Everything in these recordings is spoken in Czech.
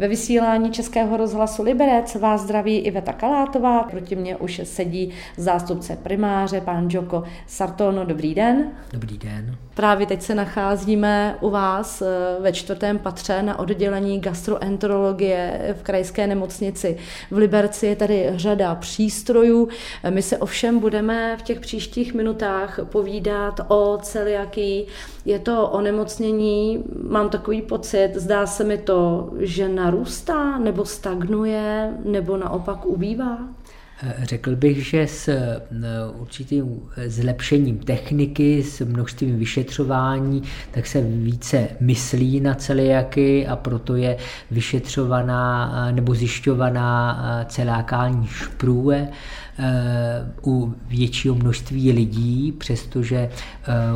Ve vysílání Českého rozhlasu Liberec vás zdraví Iveta Kalátová. Proti mě už sedí zástupce primáře, pán Joko Sartono. Dobrý den. Dobrý den. Právě teď se nacházíme u vás eh, ve čtvrtém patře na oddělení gastroenterologie v krajské nemocnici. V Liberci je tady řada přístrojů. My se ovšem budeme v těch příštích minutách povídat o celiakii. Je to onemocnění, mám takový pocit, zdá se mi to, že narůstá nebo stagnuje nebo naopak ubývá? Řekl bych, že s eh, určitým zlepšením techniky, s množstvím vyšetřování, tak se více myslí na celiaky a proto je vyšetřovaná eh, nebo zjišťovaná eh, celákální šprůje u většího množství lidí, přestože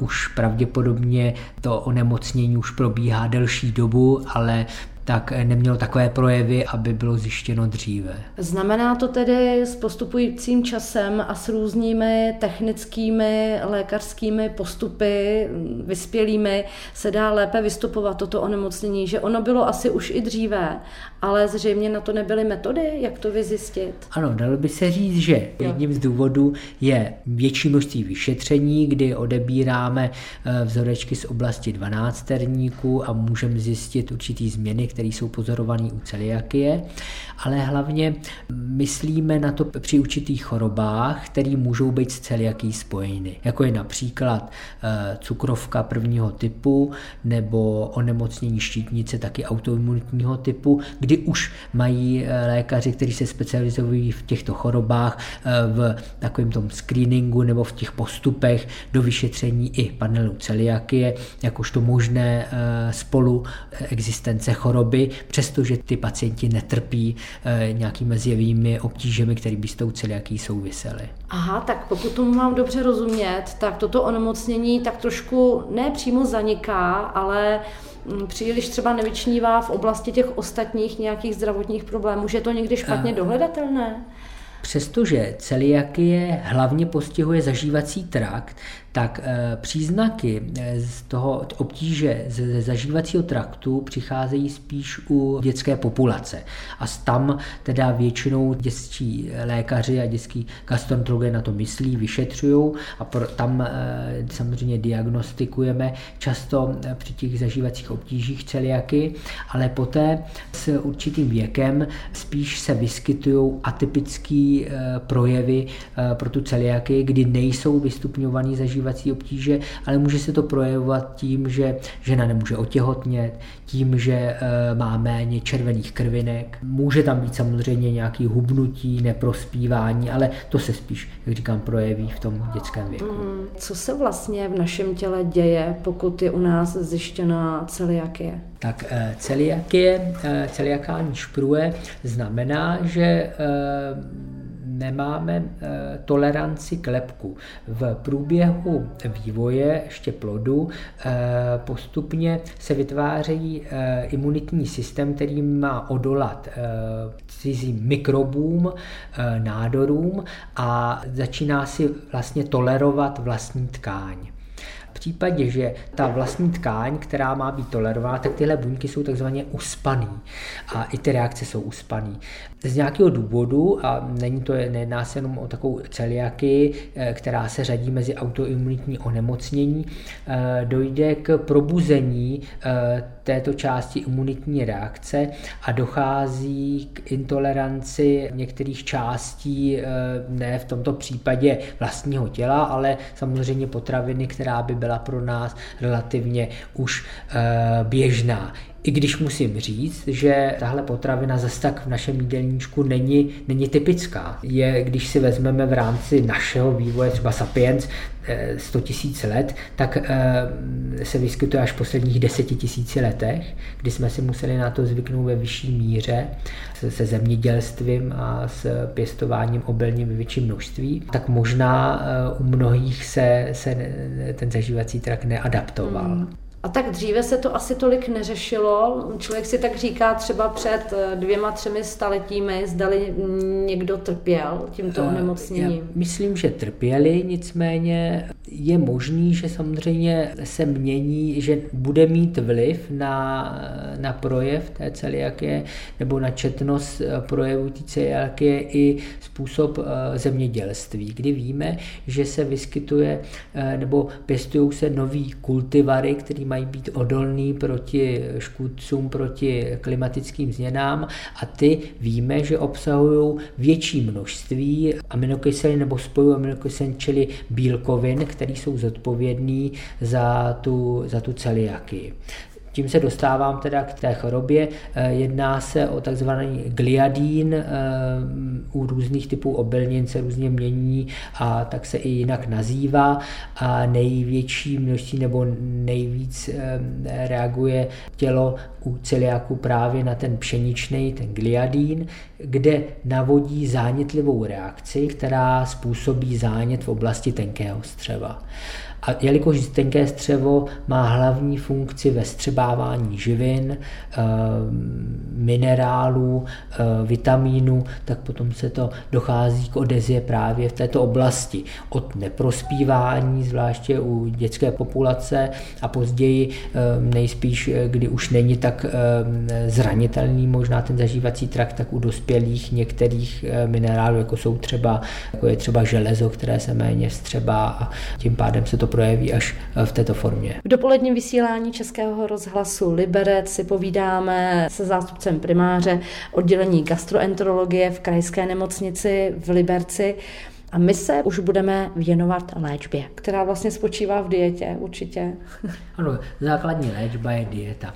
už pravděpodobně to onemocnění už probíhá delší dobu, ale tak nemělo takové projevy, aby bylo zjištěno dříve. Znamená to tedy s postupujícím časem a s různými technickými lékařskými postupy, vyspělými, se dá lépe vystupovat toto onemocnění, že ono bylo asi už i dříve, ale zřejmě na to nebyly metody, jak to vyzjistit. Ano, dalo by se říct, že jedním z důvodů je větší množství vyšetření, kdy odebíráme eh, vzorečky z oblasti 12 a můžeme zjistit určitý změny, které jsou pozorované u celiakie, ale hlavně myslíme na to při určitých chorobách, které můžou být s celiakí spojeny, jako je například eh, cukrovka prvního typu nebo onemocnění štítnice taky autoimunitního typu, kdy už mají eh, lékaři, kteří se specializují v těchto chorobách eh, v takovém tom screeningu nebo v těch postupech do vyšetření i panelu celiakie, jakožto možné spolu existence chorob choroby, přestože ty pacienti netrpí eh, nějakými zjevými obtížemi, které by s tou celiaký souvisely. Aha, tak pokud tomu mám dobře rozumět, tak toto onemocnění tak trošku ne přímo zaniká, ale mm, příliš třeba nevyčnívá v oblasti těch ostatních nějakých zdravotních problémů, že je to někdy špatně uh, dohledatelné? Přestože celiakie hlavně postihuje zažívací trakt, tak eh, příznaky eh, z toho obtíže ze zažívacího traktu přicházejí spíš u dětské populace. A tam teda většinou dětští lékaři a dětský gastroenterologové na to myslí, vyšetřují a tam eh, samozřejmě diagnostikujeme často při těch zažívacích obtížích celiaky, ale poté s určitým věkem spíš se vyskytují atypické projevy pro tu celiaky, kdy nejsou vystupňovaný zažívací zažívací obtíže, ale může se to projevovat tím, že žena nemůže otěhotnět, tím, že e, má méně červených krvinek. Může tam být samozřejmě nějaký hubnutí, neprospívání, ale to se spíš, jak říkám, projeví v tom dětském věku. Mm, co se vlastně v našem těle děje, pokud je u nás zjištěna celiakie? Tak e, celiakie, e, celiakální špruje znamená, že nemáme eh, toleranci k lepku. V průběhu vývoje ještě plodu eh, postupně se vytváří eh, imunitní systém, který má odolat cizím mikrobům, nádorům a začíná si vlastně tolerovat vlastní tkáň případě, že ta vlastní tkáň, která má být tolerována, tak tyhle buňky jsou takzvaně uspaný a i ty reakce jsou uspaný. Z nějakého důvodu, a není to, nejedná se jenom o takovou celiaky, eh, která se řadí mezi autoimunitní onemocnění, eh, dojde k probuzení eh, této části imunitní reakce a dochází k intoleranci některých částí, ne v tomto případě vlastního těla, ale samozřejmě potraviny, která by byla pro nás relativně už běžná. I když musím říct, že tahle potravina zase tak v našem jídelníčku není, není typická. Je, když si vezmeme v rámci našeho vývoje třeba Sapiens 100 000 let, tak eh, se vyskytuje až v posledních 10 000 letech, kdy jsme si museli na to zvyknout ve vyšší míře se zemědělstvím a s pěstováním obilnin ve větším množství, tak možná eh, u mnohých se, se ten zažívací trakt neadaptoval. Mm. A tak dříve se to asi tolik neřešilo. Člověk si tak říká třeba před eh, dvěma, třemi staletími, zdali někdo trpěl tímto eh, onemocněním. Já myslím, že trpěli, nicméně je možný, že samozřejmě se mění, že bude mít vliv na, na projev té celiakie nebo na četnost eh, projevu té celiakie i způsob zemědělství, kdy víme, že se vyskytuje nebo pěstují se nový kultivary, který mají mají být odolný proti škůdcům, proti klimatickým změnám a ty víme, že obsahují větší množství aminokyselin nebo spojů aminokyselin, čili bílkovin, které jsou zodpovědné za tu, za tu celiakii. Tím se dostávám teda k té chorobě. Eh, jedná se o takzvaný gliadín, eh, u různých typů obilnin se různě mění a tak se i jinak nazývá a největší množství nebo nejvíc eh, reaguje tělo u celiáku právě na ten pšeničný, ten gliadín, kde navodí zánětlivou reakci, která způsobí zánět v oblasti tenkého střeva. A jelikož tenké střevo má hlavní funkci ve střebávání živin, eh, minerálů, eh, vitamínů, tak potom se to dochází k odezie právě v této oblasti. Od neprospívání, zvláště u dětské populace a později eh, nejspíš, kdy už není tak zranitelný možná ten zažívací trakt, tak u dospělých některých minerálů, jako jsou třeba, jako je třeba železo, které se méně vstřebá a tím pádem se to projeví až v této formě. V dopoledním vysílání Českého rozhlasu Liberec si povídáme se zástupcem primáře oddělení gastroenterologie v krajské nemocnici v Liberci. A my se už budeme věnovat léčbě, která vlastně spočívá v dietě určitě. Ano, základní léčba je dieta.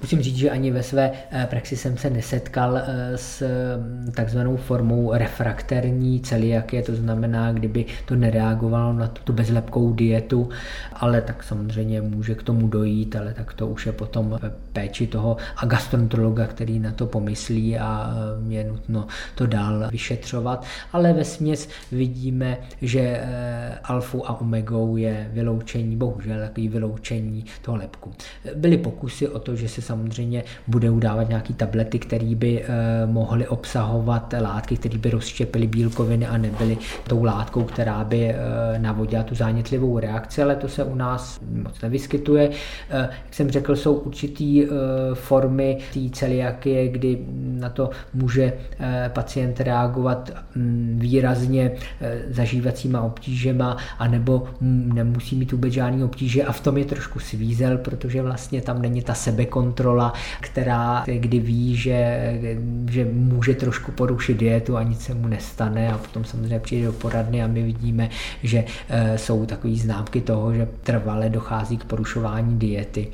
Musím říct, že ani ve své eh, praxi jsem se nesetkal eh, s mm, takzvanou formou refrakterní celiakie, to znamená, kdyby to nereagovalo na tu bezlepkou dietu, ale tak samozřejmě může k tomu dojít, ale tak to už je potom ve péči toho a gastroenterologa, který na to pomyslí a eh, je nutno to dál vyšetřovat, ale ve směs vidíme, že alfou a omegou je vyloučení, bohužel takový vyloučení toho lepku. Byly pokusy o to, že se samozřejmě bude udávat nějaké tablety, které by eh, mohly obsahovat látky, které by rozštěpily bílkoviny a nebyly tou látkou, která by eh, navodila tu zánětlivou reakci, ale to se u nás moc nevyskytuje. Eh, jak jsem řekl, jsou určitý formy té celiakie, kdy na to může pacient reagovat mm, výrazně zažívacíma obtížema, anebo nemusí mít vůbec žádný obtíže. A v tom je trošku svízel, protože vlastně tam není ta sebekontrola kontrola, která kdy ví, že, že může trošku porušit dietu a nic se mu nestane. A potom samozřejmě přijde do poradny a my vidíme, že eh, jsou takové známky toho, že trvale dochází k porušování diety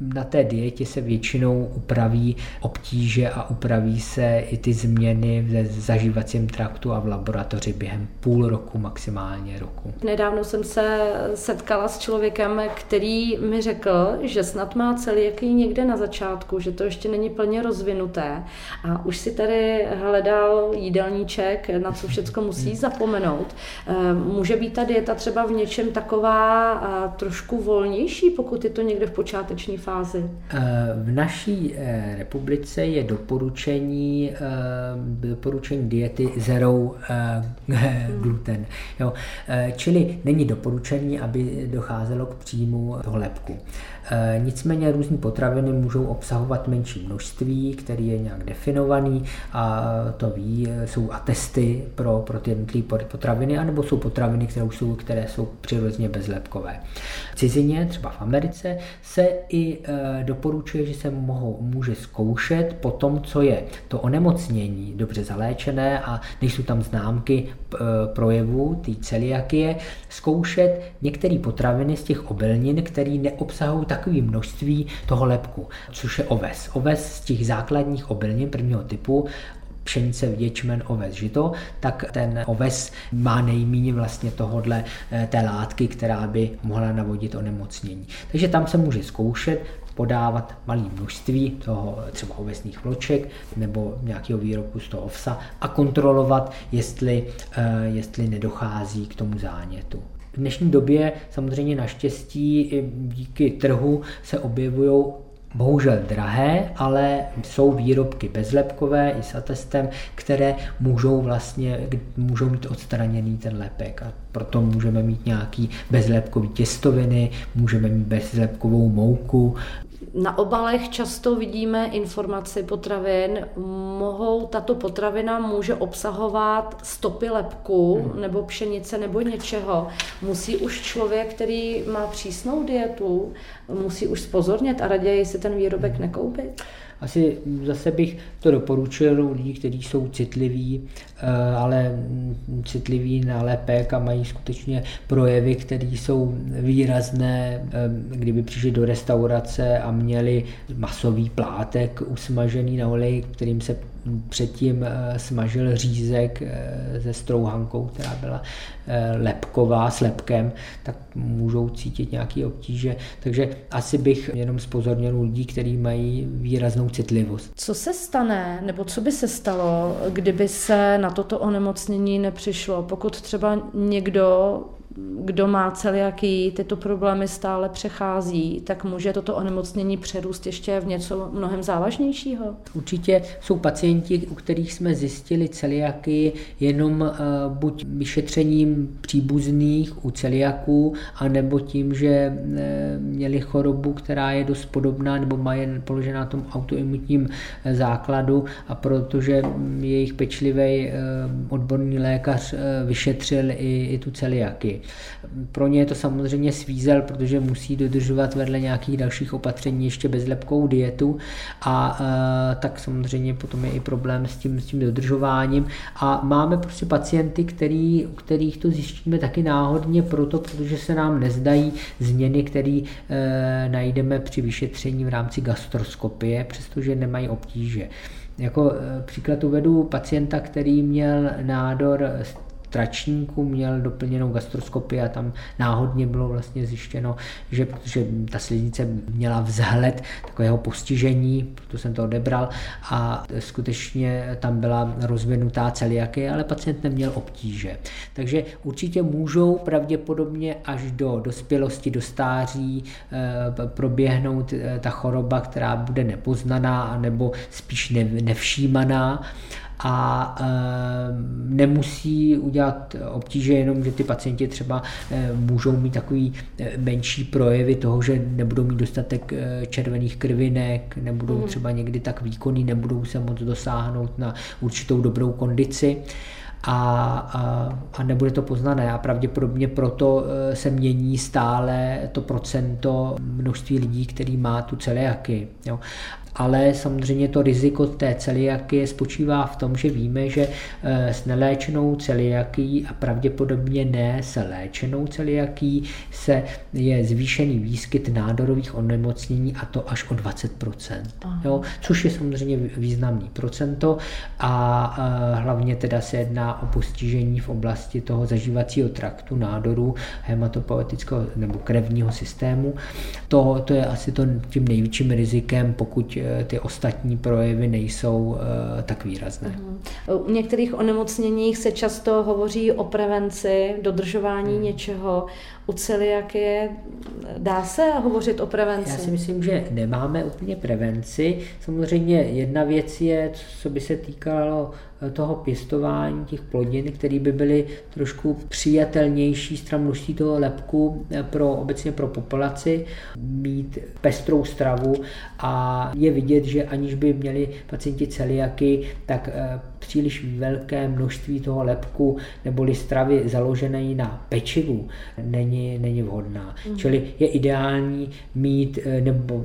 na té dietě se většinou upraví obtíže a upraví se i ty změny v zažívacím traktu a v laboratoři během půl roku, maximálně roku. Nedávno jsem se setkala s člověkem, který mi řekl, že snad má celiaký někde na začátku, že to ještě není plně rozvinuté a už si tady hledal jídelníček, na co všechno musí zapomenout. Eh, může být ta dieta třeba v něčem taková eh, trošku volnější, pokud je to někde v počáteční fázi? Eh, v naší eh, republice je doporučení, eh, doporučení diety zero gluten. Jo. Čili není doporučení, aby docházelo k příjmu toho lepku. Nicméně různé potraviny můžou obsahovat menší množství, který je nějak definovaný a to ví, jsou atesty pro, pro ty jednotlivé potraviny, anebo jsou potraviny, které jsou, které jsou přirozeně bezlepkové. V cizině, třeba v Americe, se i e, doporučuje, že se mohou, může zkoušet po tom, co je to onemocnění dobře zaléčené a nejsou tam známky e, projevů té celiakie, zkoušet některé potraviny z těch obilnin, které neobsahují takové množství toho lepku, což je oves. Oves z těch základních obilnin prvního typu pšenice, ječmen, oves, žito, tak ten oves má nejméně vlastně tohodle eh, té látky, která by mohla navodit onemocnění. Takže tam se může zkoušet, podávat malé množství toho třeba ovesných vloček nebo nějakého výrobku z toho ovsa a kontrolovat, jestli, eh, jestli nedochází k tomu zánětu. V dnešní době samozřejmě naštěstí díky trhu se objevují bohužel drahé, ale jsou výrobky bezlepkové i s atestem, které můžou vlastně, můžou mít odstraněný ten lepek. A proto můžeme mít nějaký bezlepkový těstoviny, můžeme mít bezlepkovou mouku, na obalech často vidíme informaci potravin. Mohou, tato potravina může obsahovat stopy lepku hmm. nebo pšenice nebo něčeho. Musí už člověk, který má přísnou dietu, musí už spozornět a raději si ten výrobek nekoupit? Asi zase bych to doporučil lidí, kteří jsou citliví, eh, ale citliví na lepek a mají skutečně projevy, které jsou výrazné, eh, kdyby přišli do restaurace a měli masový plátek usmažený na oleji, kterým se předtím eh, smažil řízek eh, se strouhankou, která byla eh, lepková s lepkem, tak můžou cítit nějaké obtíže. Takže asi bych jenom spozornil lidí, kteří mají výraznou citlivost. Co se stane, nebo co by se stalo, kdyby se na toto onemocnění nepřišlo? Pokud třeba někdo kdo má celiaký, tyto problémy stále přechází, tak může toto onemocnění přerůst ještě v něco mnohem závažnějšího? Určitě jsou pacienti, u kterých jsme zjistili celiaky jenom uh, buď vyšetřením příbuzných u celiaků, anebo tím, že uh, měli chorobu, která je dost podobná nebo má jen položená na tom autoimunitním uh, základu a protože jejich pečlivý odborný lékař vyšetřil i, i tu celiaky. Pro ně je to samozřejmě svízel, protože musí dodržovat vedle nějakých dalších opatření ještě bezlepkou dietu a e, tak samozřejmě potom je i problém s tím, s tím dodržováním a máme prostě pacienty, který, u kterých to zjistíme taky náhodně proto, protože se nám nezdají změny, které e, najdeme při vyšetření v rámci gastroskopie, přestože nemají obtíže. Jako e, příklad uvedu pacienta, který měl nádor tračníku měl doplněnou gastroskopii a tam náhodně bylo vlastně zjištěno, že protože ta sliznice měla vzhled takového postižení, proto jsem to odebral a skutečně tam byla rozvinutá celiaky, ale pacient neměl obtíže. Takže určitě můžou pravděpodobně až do dospělosti, do stáří eh, proběhnout eh, ta choroba, která bude nepoznaná nebo spíš nevšímaná a e, nemusí udělat obtíže jenom, že ty pacienti třeba e, můžou mít takový e, menší projevy toho, že nebudou mít dostatek červených krvinek, nebudou mhm. třeba někdy tak výkonný, nebudou se moc dosáhnout na určitou dobrou kondici a, a, a nebude to poznané a pravděpodobně proto se mění stále to procento množství lidí, který má tu celiaky. Jo ale samozřejmě to riziko té celiakie spočívá v tom, že víme, že eh, s neléčenou celiakí a pravděpodobně ne se léčenou celiakí se je zvýšený výskyt nádorových onemocnění a to až o 20%. Jo, což je samozřejmě významný procento a eh, hlavně teda se jedná o postižení v oblasti toho zažívacího traktu nádoru hematopoetického nebo krevního systému. To, to je asi to tím největším rizikem, pokud ty ostatní projevy nejsou eh, tak výrazné. Mhm. U některých onemocněních se často hovoří o prevenci, dodržování hmm. něčeho. U celiakie dá se hovořit o prevenci? Já si myslím, že nemáme úplně prevenci. Samozřejmě jedna věc je, co by se týkalo toho pěstování těch plodin, které by byly trošku přijatelnější stran množství toho lepku pro obecně pro populaci, mít pestrou stravu a je vidět, že aniž by měli pacienti celiaky, tak eh, příliš velké množství toho lepku neboli stravy založené na pečivu není, není vhodná. Mm. Čili je ideální mít eh, nebo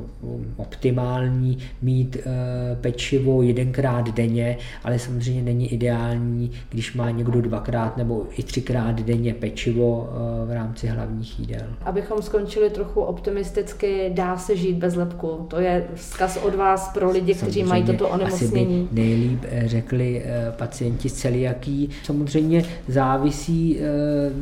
optimální mít eh, pečivo jedenkrát denně, ale samozřejmě není ideální, když má někdo dvakrát nebo i třikrát denně pečivo eh, v rámci hlavních jídel. Abychom skončili trochu optimisticky, dá se žít bez lepku. To je vzkaz od vás pro lidi, kteří mají toto onemocnění. Asi by nejlíp řekli pacienti s celiaký. Samozřejmě závisí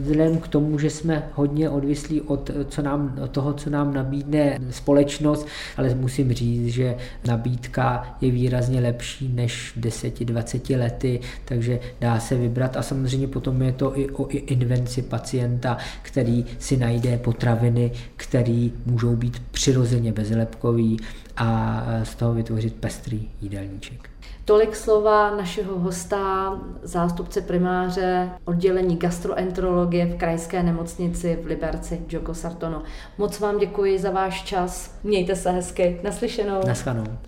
vzhledem k tomu, že jsme hodně odvislí od, co nám, od toho, co nám nabídne společnost, ale musím říct, že nabídka je výrazně lepší než 10-20 lety, takže dá se vybrat a samozřejmě potom je to i o invenci pacienta, který si najde potraviny, které můžou být přirozeně bezlepkový a z toho vytvořit pestrý jídelníček. Tolik slova našeho hosta, zástupce primáře oddělení gastroenterologie v krajské nemocnici v Liberci, Joko Sartono. Moc vám děkuji za váš čas. Mějte se hezky. Naslyšenou. Naschledanou.